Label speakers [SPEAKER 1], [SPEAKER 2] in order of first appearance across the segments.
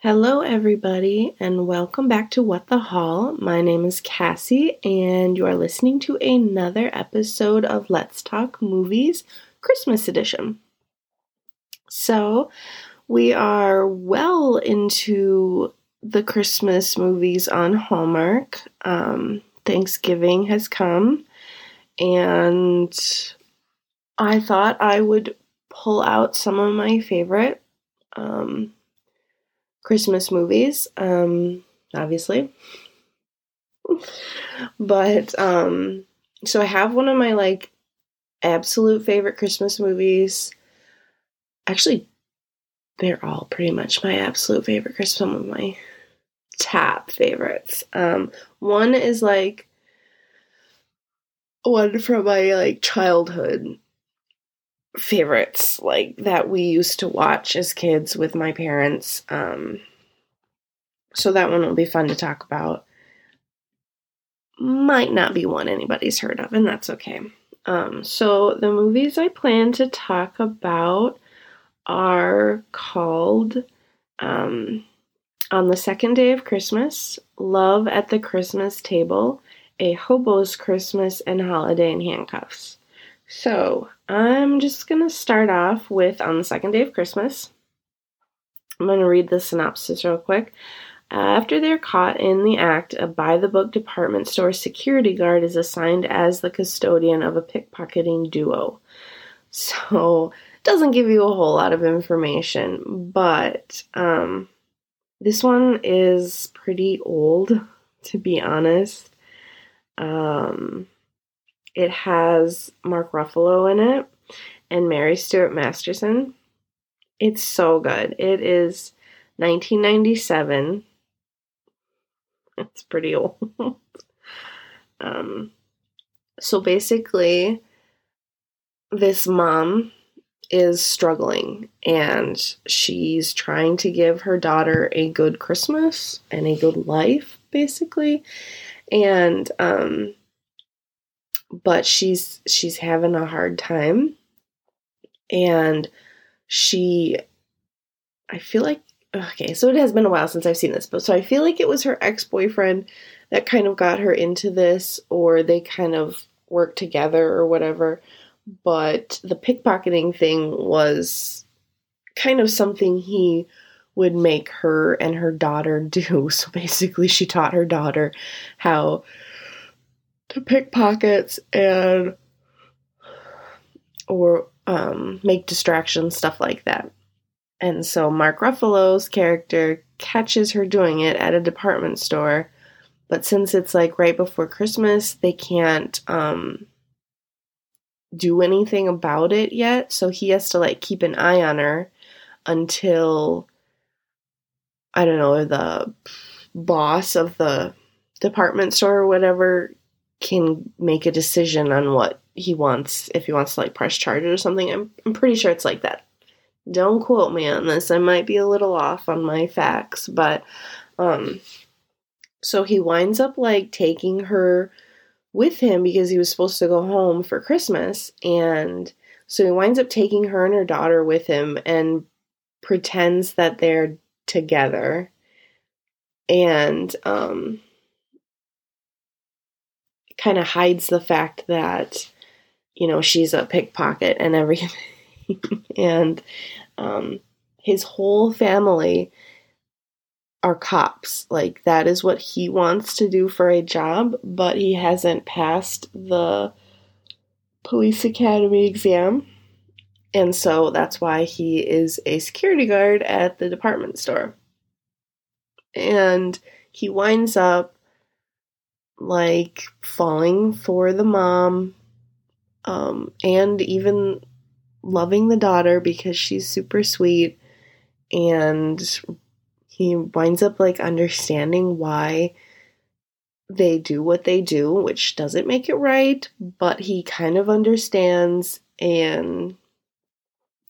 [SPEAKER 1] Hello, everybody, and welcome back to What the Hall. My name is Cassie, and you are listening to another episode of Let's Talk Movies Christmas Edition. So, we are well into the Christmas movies on Hallmark. Um, Thanksgiving has come, and I thought I would pull out some of my favorite. Um, Christmas movies, um, obviously. but um, so I have one of my like absolute favorite Christmas movies. Actually, they're all pretty much my absolute favorite Christmas. Some of my top favorites. Um, one is like one from my like childhood favorites like that we used to watch as kids with my parents. Um, so that one will be fun to talk about. Might not be one anybody's heard of, and that's okay. Um, so the movies I plan to talk about are called um, On the Second Day of Christmas, Love at the Christmas Table, A Hobo's Christmas, and Holiday in Handcuffs. So I'm just going to start off with On the Second Day of Christmas. I'm going to read the synopsis real quick. After they're caught in the act, a by the book department store security guard is assigned as the custodian of a pickpocketing duo. So, doesn't give you a whole lot of information, but um, this one is pretty old, to be honest. Um, it has Mark Ruffalo in it and Mary Stuart Masterson. It's so good. It is 1997. It's pretty old. um, so basically, this mom is struggling and she's trying to give her daughter a good Christmas and a good life, basically. And um, but she's she's having a hard time and she I feel like okay, so it has been a while since I've seen this, but so I feel like it was her ex-boyfriend that kind of got her into this or they kind of worked together or whatever. But the pickpocketing thing was kind of something he would make her and her daughter do. So basically she taught her daughter how to pickpockets and or um, make distractions, stuff like that. And so Mark Ruffalo's character catches her doing it at a department store, but since it's like right before Christmas, they can't um, do anything about it yet. So he has to like keep an eye on her until I don't know the boss of the department store or whatever can make a decision on what he wants if he wants to like press charges or something. I'm I'm pretty sure it's like that. Don't quote me on this. I might be a little off on my facts, but um so he winds up like taking her with him because he was supposed to go home for Christmas and so he winds up taking her and her daughter with him and pretends that they're together and um kind of hides the fact that you know she's a pickpocket and everything. And um, his whole family are cops. Like that is what he wants to do for a job but he hasn't passed the police academy exam. And so that's why he is a security guard at the department store. And he winds up like falling for the mom um, and even loving the daughter because she's super sweet and he winds up like understanding why they do what they do which doesn't make it right but he kind of understands and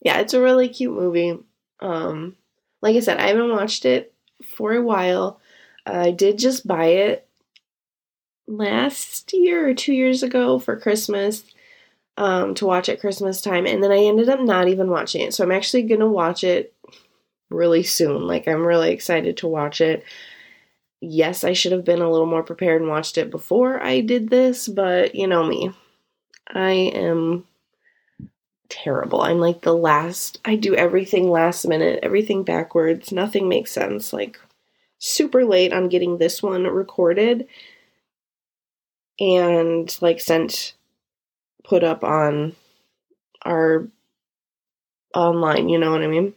[SPEAKER 1] yeah it's a really cute movie. Um like i said i haven't watched it for a while. I did just buy it last year or two years ago for Christmas um, to watch at Christmas time, and then I ended up not even watching it. So I'm actually gonna watch it really soon. Like, I'm really excited to watch it. Yes, I should have been a little more prepared and watched it before I did this, but you know me. I am terrible. I'm like the last, I do everything last minute, everything backwards. Nothing makes sense. Like, super late on getting this one recorded and like sent put up on our online, you know what I mean?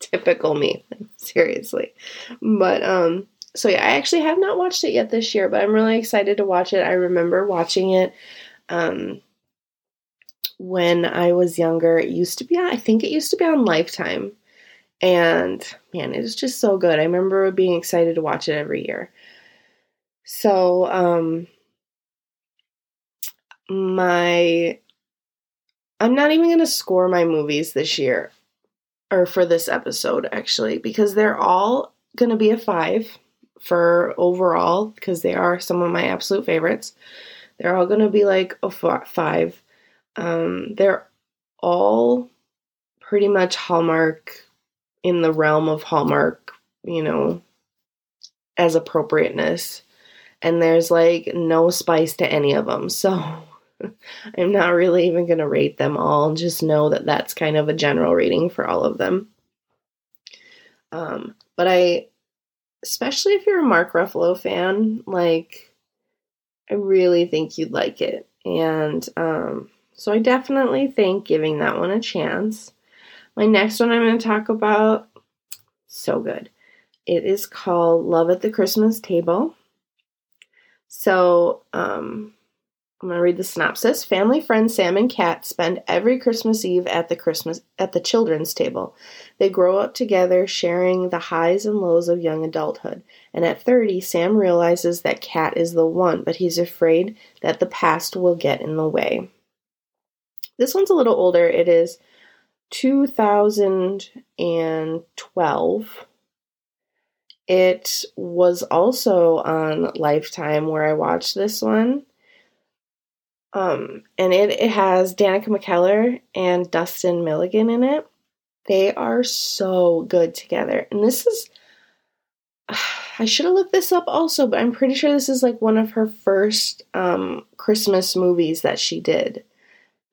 [SPEAKER 1] Typical me, seriously. But um so yeah, I actually have not watched it yet this year, but I'm really excited to watch it. I remember watching it um when I was younger. It used to be on, I think it used to be on Lifetime. And man, it is just so good. I remember being excited to watch it every year. So, um, my, I'm not even going to score my movies this year or for this episode actually, because they're all going to be a five for overall, because they are some of my absolute favorites. They're all going to be like a five. Um, they're all pretty much Hallmark in the realm of Hallmark, you know, as appropriateness and there's like no spice to any of them. So I'm not really even going to rate them all. Just know that that's kind of a general rating for all of them. Um, but I, especially if you're a Mark Ruffalo fan, like, I really think you'd like it. And um, so I definitely think giving that one a chance. My next one I'm going to talk about, so good. It is called Love at the Christmas Table. So, um, I'm going to read the synopsis. Family friends Sam and Kat spend every Christmas Eve at the Christmas at the children's table. They grow up together, sharing the highs and lows of young adulthood. And at 30, Sam realizes that Kat is the one, but he's afraid that the past will get in the way. This one's a little older. It is 2012. It was also on Lifetime where I watched this one. Um, and it, it has Danica McKellar and Dustin Milligan in it. They are so good together. And this is, I should have looked this up also, but I'm pretty sure this is like one of her first um, Christmas movies that she did.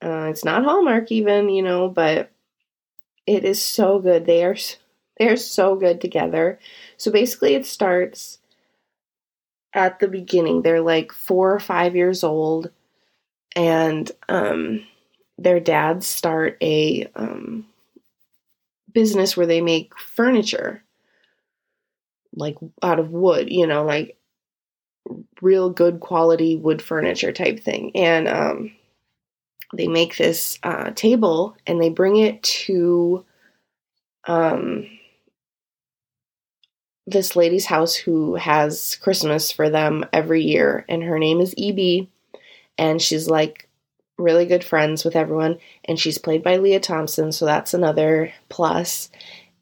[SPEAKER 1] Uh, it's not Hallmark even, you know, but it is so good. They are they're so good together. So basically, it starts at the beginning. They're like four or five years old, and um, their dads start a um, business where they make furniture, like out of wood, you know, like real good quality wood furniture type thing. And um, they make this uh, table and they bring it to um, this lady's house who has Christmas for them every year, and her name is EB, and she's like really good friends with everyone, and she's played by Lea Thompson, so that's another plus.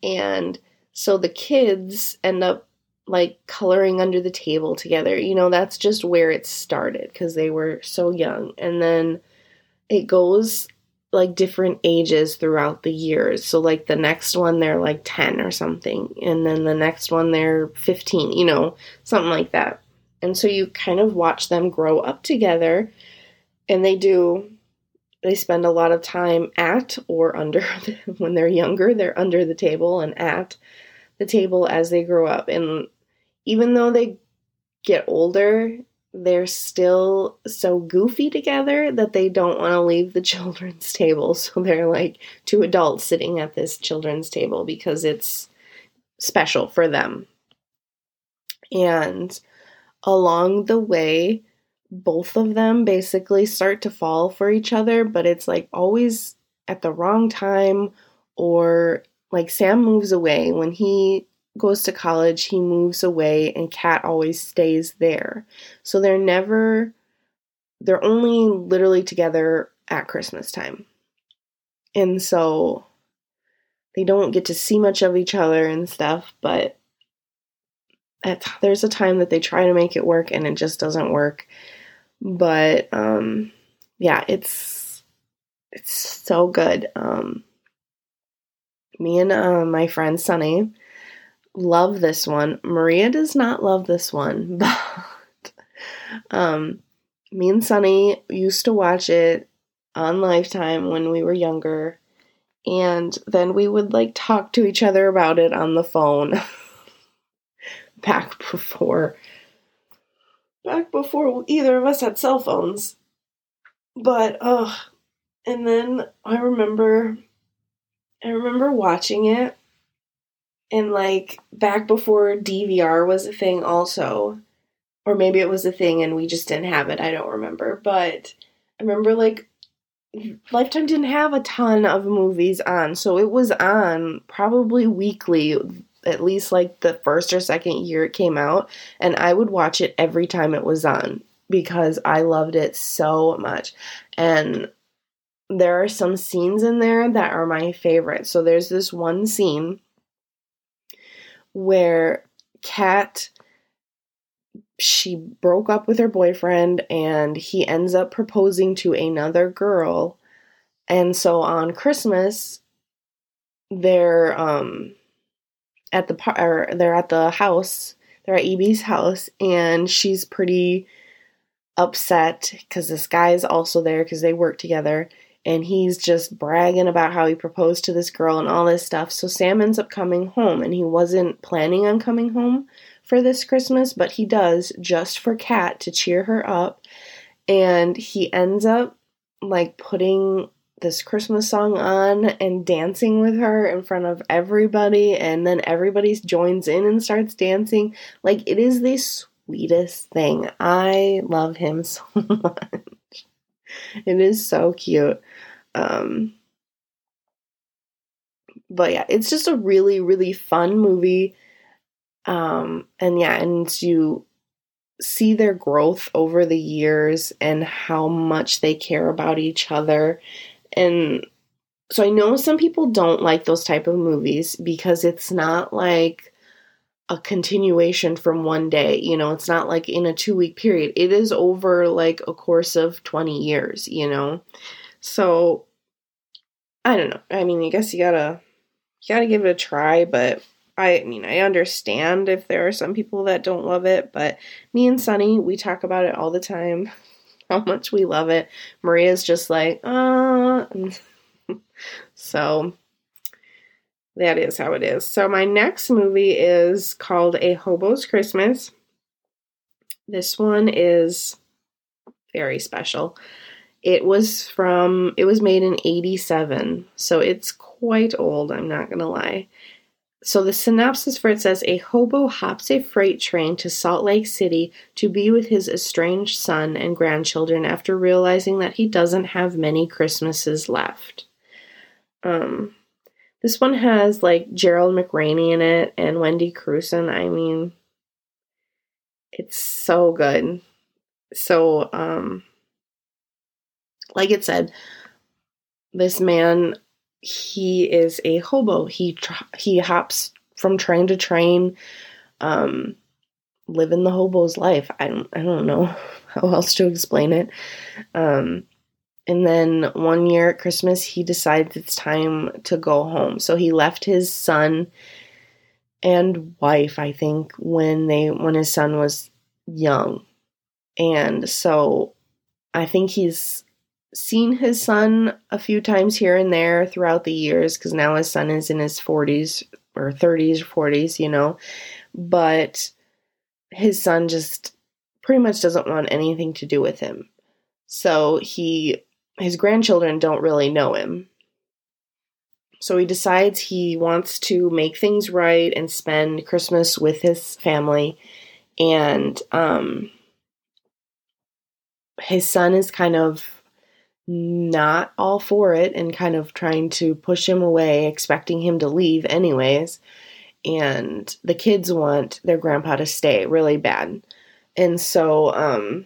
[SPEAKER 1] And so the kids end up like coloring under the table together. You know, that's just where it started because they were so young. And then it goes like different ages throughout the years. So like the next one they're like 10 or something and then the next one they're 15, you know, something like that. And so you kind of watch them grow up together and they do they spend a lot of time at or under when they're younger, they're under the table and at the table as they grow up and even though they get older, they're still so goofy together that they don't want to leave the children's table. So they're like two adults sitting at this children's table because it's special for them. And along the way, both of them basically start to fall for each other, but it's like always at the wrong time or like Sam moves away when he goes to college, he moves away, and Kat always stays there. So they're never, they're only literally together at Christmas time. And so they don't get to see much of each other and stuff, but at, there's a time that they try to make it work and it just doesn't work. But um yeah, it's it's so good. Um me and uh, my friend Sunny love this one. Maria does not love this one, but um, me and Sunny used to watch it on Lifetime when we were younger, and then we would like talk to each other about it on the phone back before back before either of us had cell phones. But uh and then I remember I remember watching it and like back before DVR was a thing also or maybe it was a thing and we just didn't have it. I don't remember, but I remember like Lifetime didn't have a ton of movies on, so it was on probably weekly at least like the first or second year it came out, and I would watch it every time it was on because I loved it so much. And there are some scenes in there that are my favorite. So there's this one scene where Kat she broke up with her boyfriend and he ends up proposing to another girl. And so on Christmas they're um at the par- or they're at the house. They're at EB's house, and she's pretty upset because this guy is also there because they work together, and he's just bragging about how he proposed to this girl and all this stuff. So Sam ends up coming home, and he wasn't planning on coming home for this Christmas, but he does just for Kat to cheer her up, and he ends up like putting this Christmas song on and dancing with her in front of everybody, and then everybody joins in and starts dancing. Like, it is the sweetest thing. I love him so much. It is so cute. Um, but yeah, it's just a really, really fun movie. Um, and yeah, and you see their growth over the years and how much they care about each other and so I know some people don't like those type of movies because it's not like a continuation from one day. You know, it's not like in a 2 week period. It is over like a course of 20 years, you know. So I don't know. I mean, I guess you got to you got to give it a try, but I mean, I understand if there are some people that don't love it, but me and Sunny, we talk about it all the time. how much we love it. Maria's just like, uh. so that is how it is. So my next movie is called A Hobo's Christmas. This one is very special. It was from it was made in 87. So it's quite old, I'm not going to lie. So the synopsis for it says a hobo hops a freight train to Salt Lake City to be with his estranged son and grandchildren after realizing that he doesn't have many Christmases left. Um this one has like Gerald McRaney in it and Wendy Crewson. I mean it's so good. So um like it said this man he is a hobo. He he hops from train to train, um, living the hobo's life. I don't I don't know how else to explain it. Um, and then one year at Christmas, he decides it's time to go home. So he left his son and wife, I think, when they when his son was young. And so I think he's seen his son a few times here and there throughout the years because now his son is in his 40s or 30s or 40s, you know. But his son just pretty much doesn't want anything to do with him. So he his grandchildren don't really know him. So he decides he wants to make things right and spend Christmas with his family and um his son is kind of not all for it and kind of trying to push him away, expecting him to leave anyways. And the kids want their grandpa to stay really bad. And so um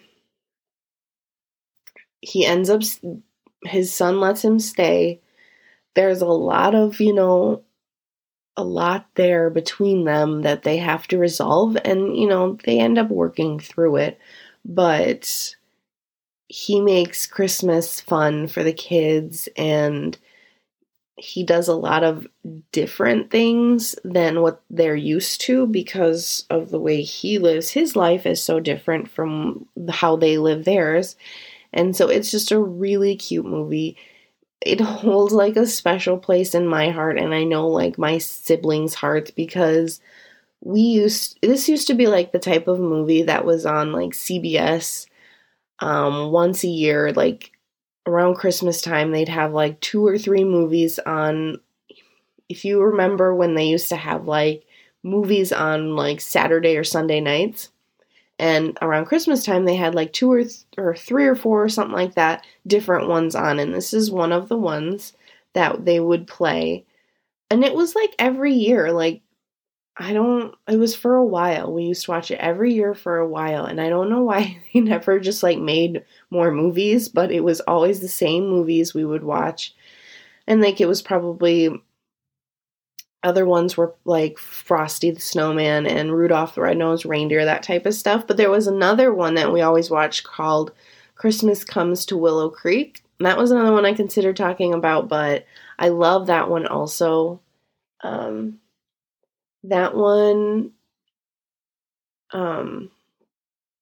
[SPEAKER 1] he ends up his son lets him stay. There's a lot of, you know, a lot there between them that they have to resolve and you know, they end up working through it. But he makes Christmas fun for the kids and he does a lot of different things than what they're used to because of the way he lives his life is so different from how they live theirs. And so it's just a really cute movie. It holds like a special place in my heart and I know like my siblings' hearts because we used this used to be like the type of movie that was on like CBS um once a year like around Christmas time, they'd have like two or three movies on. If you remember when they used to have like movies on like Saturday or Sunday nights, and around Christmas time, they had like two or, th- or three or four or something like that, different ones on. And this is one of the ones that they would play. And it was like every year, like I don't, it was for a while. We used to watch it every year for a while. And I don't know why they never just like made more movies, but it was always the same movies we would watch. And like it was probably other ones were like Frosty the Snowman and Rudolph the Red-Nosed Reindeer, that type of stuff. But there was another one that we always watched called Christmas Comes to Willow Creek. And that was another one I considered talking about, but I love that one also. Um, that one um,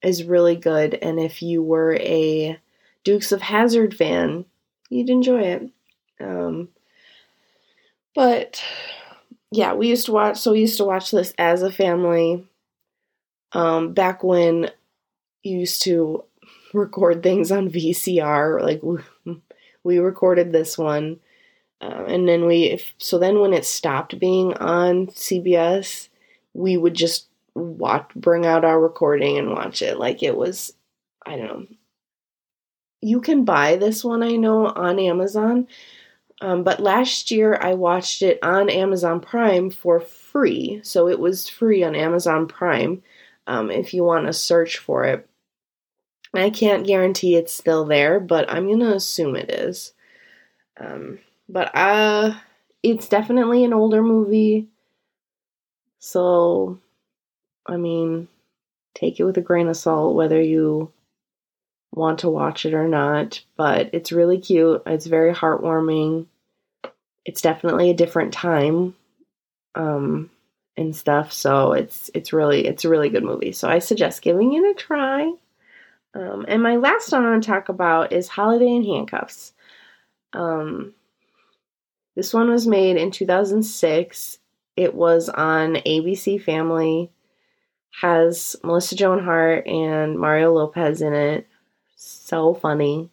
[SPEAKER 1] is really good. And if you were a Dukes of Hazzard fan, you'd enjoy it. Um, but yeah, we used to watch. So we used to watch this as a family. Um, back when you used to record things on VCR, like we, we recorded this one uh, and then we, if, so then when it stopped being on CBS, we would just watch, bring out our recording and watch it. Like it was, I don't know. You can buy this one, I know, on Amazon. Um, but last year I watched it on Amazon Prime for free. So it was free on Amazon Prime um, if you want to search for it. I can't guarantee it's still there, but I'm going to assume it is. Um, but uh it's definitely an older movie. So I mean, take it with a grain of salt whether you want to watch it or not, but it's really cute. It's very heartwarming. It's definitely a different time um and stuff, so it's it's really it's a really good movie. So I suggest giving it a try. Um, and my last one I want to talk about is Holiday in Handcuffs. Um, this one was made in 2006. It was on ABC Family. Has Melissa Joan Hart and Mario Lopez in it. So funny.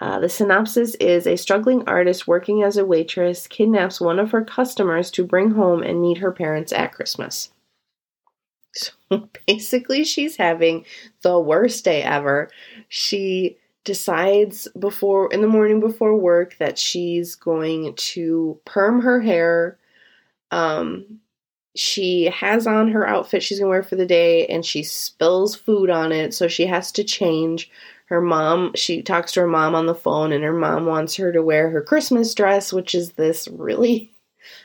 [SPEAKER 1] Uh, the synopsis is a struggling artist working as a waitress kidnaps one of her customers to bring home and meet her parents at Christmas. So basically, she's having the worst day ever. She decides before in the morning before work that she's going to perm her hair. Um, she has on her outfit she's gonna wear for the day and she spills food on it, so she has to change. Her mom, she talks to her mom on the phone, and her mom wants her to wear her Christmas dress, which is this really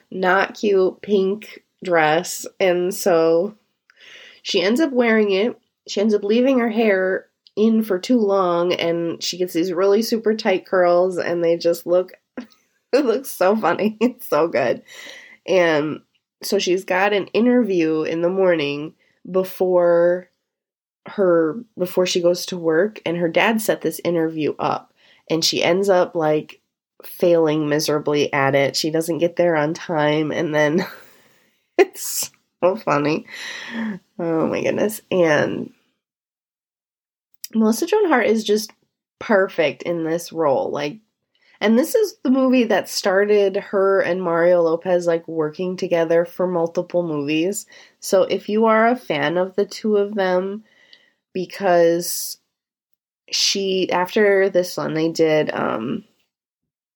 [SPEAKER 1] not cute pink dress. And so she ends up wearing it. She ends up leaving her hair in for too long and she gets these really super tight curls and they just look it looks so funny. It's so good. And so she's got an interview in the morning before her before she goes to work and her dad set this interview up and she ends up like failing miserably at it. She doesn't get there on time and then it's so funny. Oh my goodness. And Melissa Joan Hart is just perfect in this role. Like, and this is the movie that started her and Mario Lopez like working together for multiple movies. So if you are a fan of the two of them, because she after this one they did um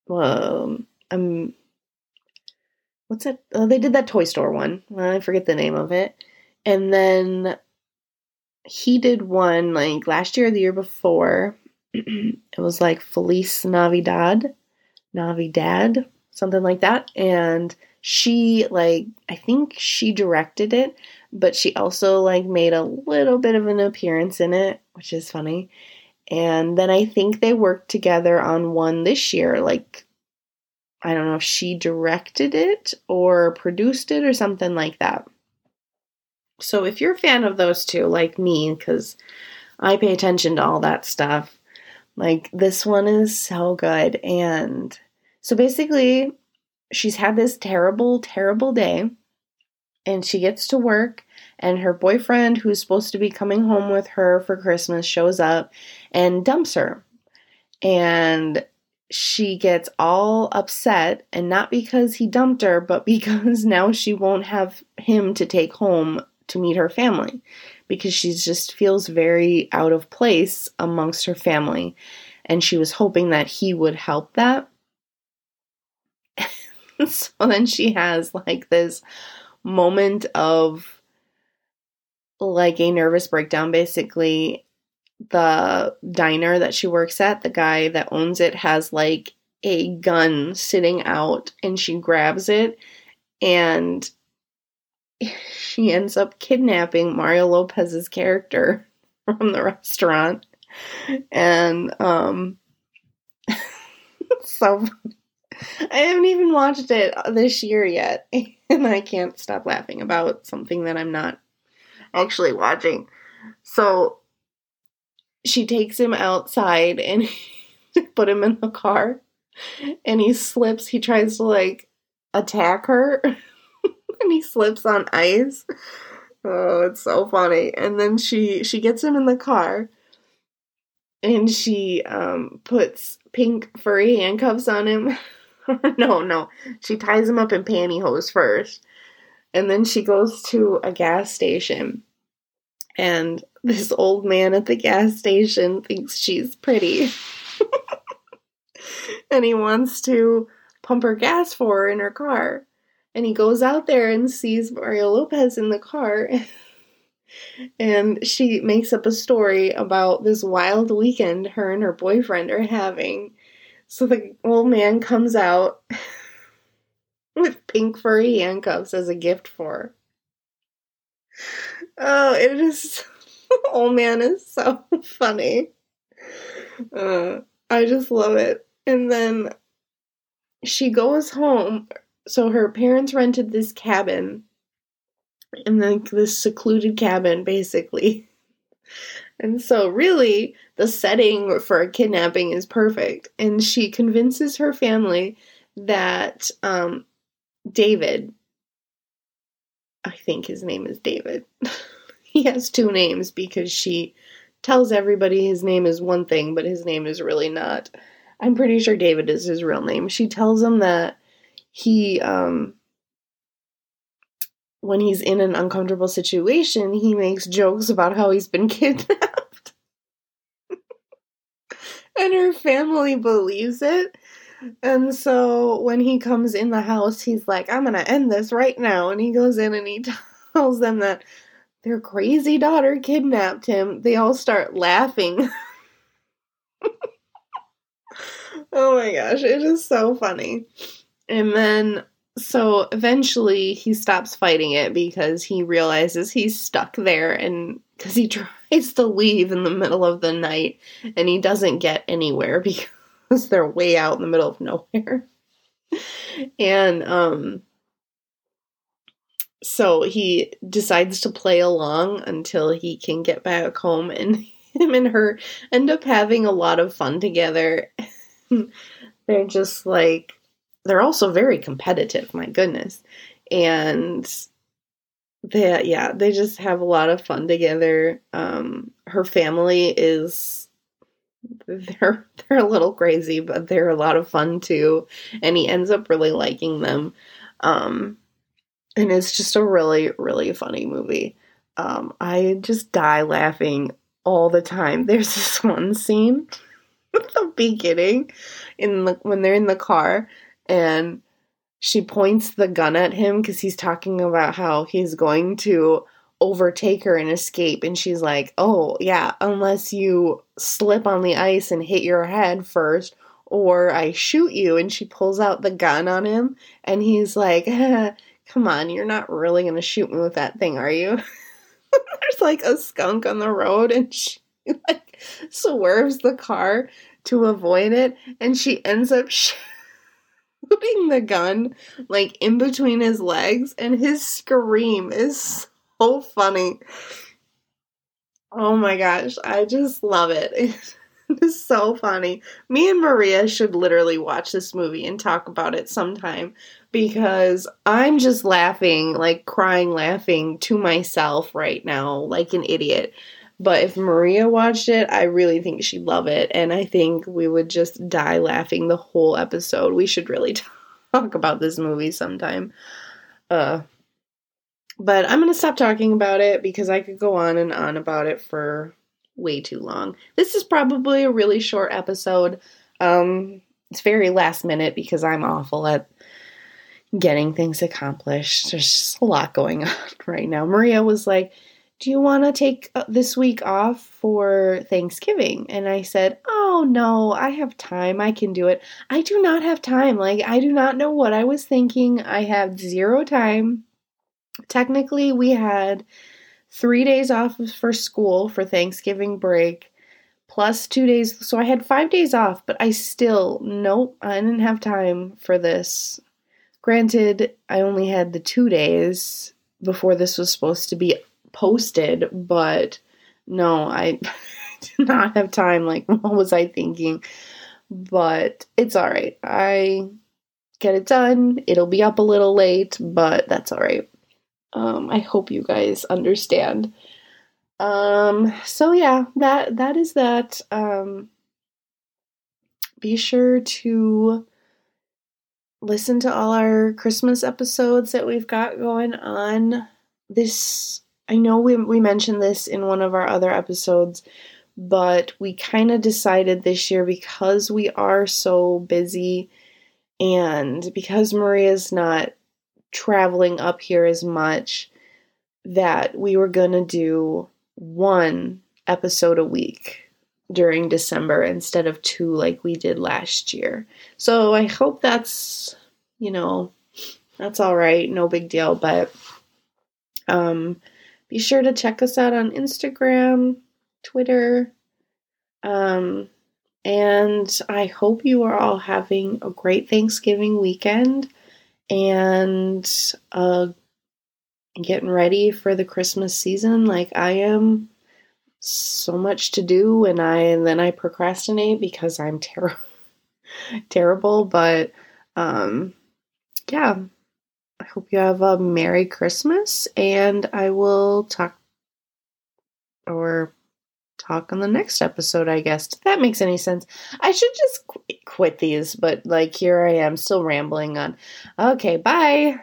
[SPEAKER 1] um um what's that? Oh, they did that Toy Store one. I forget the name of it. And then he did one like last year or the year before. it was like Feliz Navidad, Navidad, something like that. And she like I think she directed it, but she also like made a little bit of an appearance in it, which is funny. And then I think they worked together on one this year, like I don't know if she directed it or produced it or something like that. So if you're a fan of those two, like me, because I pay attention to all that stuff, like this one is so good. And so basically, she's had this terrible, terrible day, and she gets to work, and her boyfriend, who's supposed to be coming home with her for Christmas, shows up and dumps her. And she gets all upset, and not because he dumped her, but because now she won't have him to take home to meet her family because she just feels very out of place amongst her family. And she was hoping that he would help that. so then she has like this moment of like a nervous breakdown basically the diner that she works at, the guy that owns it has like a gun sitting out and she grabs it and she ends up kidnapping Mario Lopez's character from the restaurant. And um so I haven't even watched it this year yet and I can't stop laughing about something that I'm not actually watching. So she takes him outside and put him in the car and he slips he tries to like attack her and he slips on ice. Oh it's so funny. And then she she gets him in the car and she um puts pink furry handcuffs on him no no she ties him up in pantyhose first and then she goes to a gas station and this old man at the gas station thinks she's pretty. and he wants to pump her gas for her in her car. And he goes out there and sees Mario Lopez in the car. and she makes up a story about this wild weekend her and her boyfriend are having. So the old man comes out with pink furry handcuffs as a gift for her. Oh, it is old man is so funny. Uh, I just love it. And then she goes home. So her parents rented this cabin, and then this secluded cabin, basically. And so, really, the setting for a kidnapping is perfect. And she convinces her family that um, David, I think his name is David. he has two names because she tells everybody his name is one thing, but his name is really not. I'm pretty sure David is his real name. She tells him that he, um, when he's in an uncomfortable situation, he makes jokes about how he's been kidnapped. and her family believes it. And so when he comes in the house, he's like, I'm going to end this right now. And he goes in and he tells them that their crazy daughter kidnapped him. They all start laughing. oh my gosh, it is so funny. And then, so eventually he stops fighting it because he realizes he's stuck there and because he tries to leave in the middle of the night and he doesn't get anywhere because they're way out in the middle of nowhere. and, um, so he decides to play along until he can get back home, and him and her end up having a lot of fun together. they're just like, they're also very competitive, my goodness. And they, yeah, they just have a lot of fun together. Um, her family is they're they're a little crazy, but they're a lot of fun too. And he ends up really liking them. Um, and it's just a really really funny movie um, i just die laughing all the time there's this one scene at the beginning in the when they're in the car and she points the gun at him because he's talking about how he's going to overtake her and escape and she's like oh yeah unless you slip on the ice and hit your head first or i shoot you and she pulls out the gun on him and he's like come on, you're not really gonna shoot me with that thing, are you? There's like a skunk on the road and she like swerves the car to avoid it and she ends up sh- putting the gun like in between his legs, and his scream is so funny. Oh my gosh, I just love it. It's so funny. Me and Maria should literally watch this movie and talk about it sometime because I'm just laughing, like crying, laughing to myself right now, like an idiot. But if Maria watched it, I really think she'd love it. And I think we would just die laughing the whole episode. We should really talk about this movie sometime. Uh, but I'm going to stop talking about it because I could go on and on about it for way too long. This is probably a really short episode. Um, it's very last minute because I'm awful at getting things accomplished. There's just a lot going on right now. Maria was like, Do you want to take uh, this week off for Thanksgiving? And I said, Oh, no, I have time. I can do it. I do not have time. Like, I do not know what I was thinking. I have zero time. Technically, we had three days off for school for Thanksgiving break, plus two days. So I had five days off, but I still, nope, I didn't have time for this. Granted, I only had the two days before this was supposed to be posted, but no, I did not have time. Like, what was I thinking? But it's all right. I get it done. It'll be up a little late, but that's all right. Um, I hope you guys understand. Um, so yeah, that that is that. Um, be sure to listen to all our Christmas episodes that we've got going on. This I know we we mentioned this in one of our other episodes, but we kind of decided this year because we are so busy and because Maria's not traveling up here as much that we were going to do one episode a week during December instead of two like we did last year. So I hope that's, you know, that's all right, no big deal, but um be sure to check us out on Instagram, Twitter, um and I hope you are all having a great Thanksgiving weekend and uh, getting ready for the Christmas season like I am. So much to do, and I and then I procrastinate because I'm ter- terrible. But um, yeah, I hope you have a Merry Christmas, and I will talk or talk on the next episode, I guess. If that makes any sense. I should just qu- quit these, but like here I am still rambling on. Okay, bye.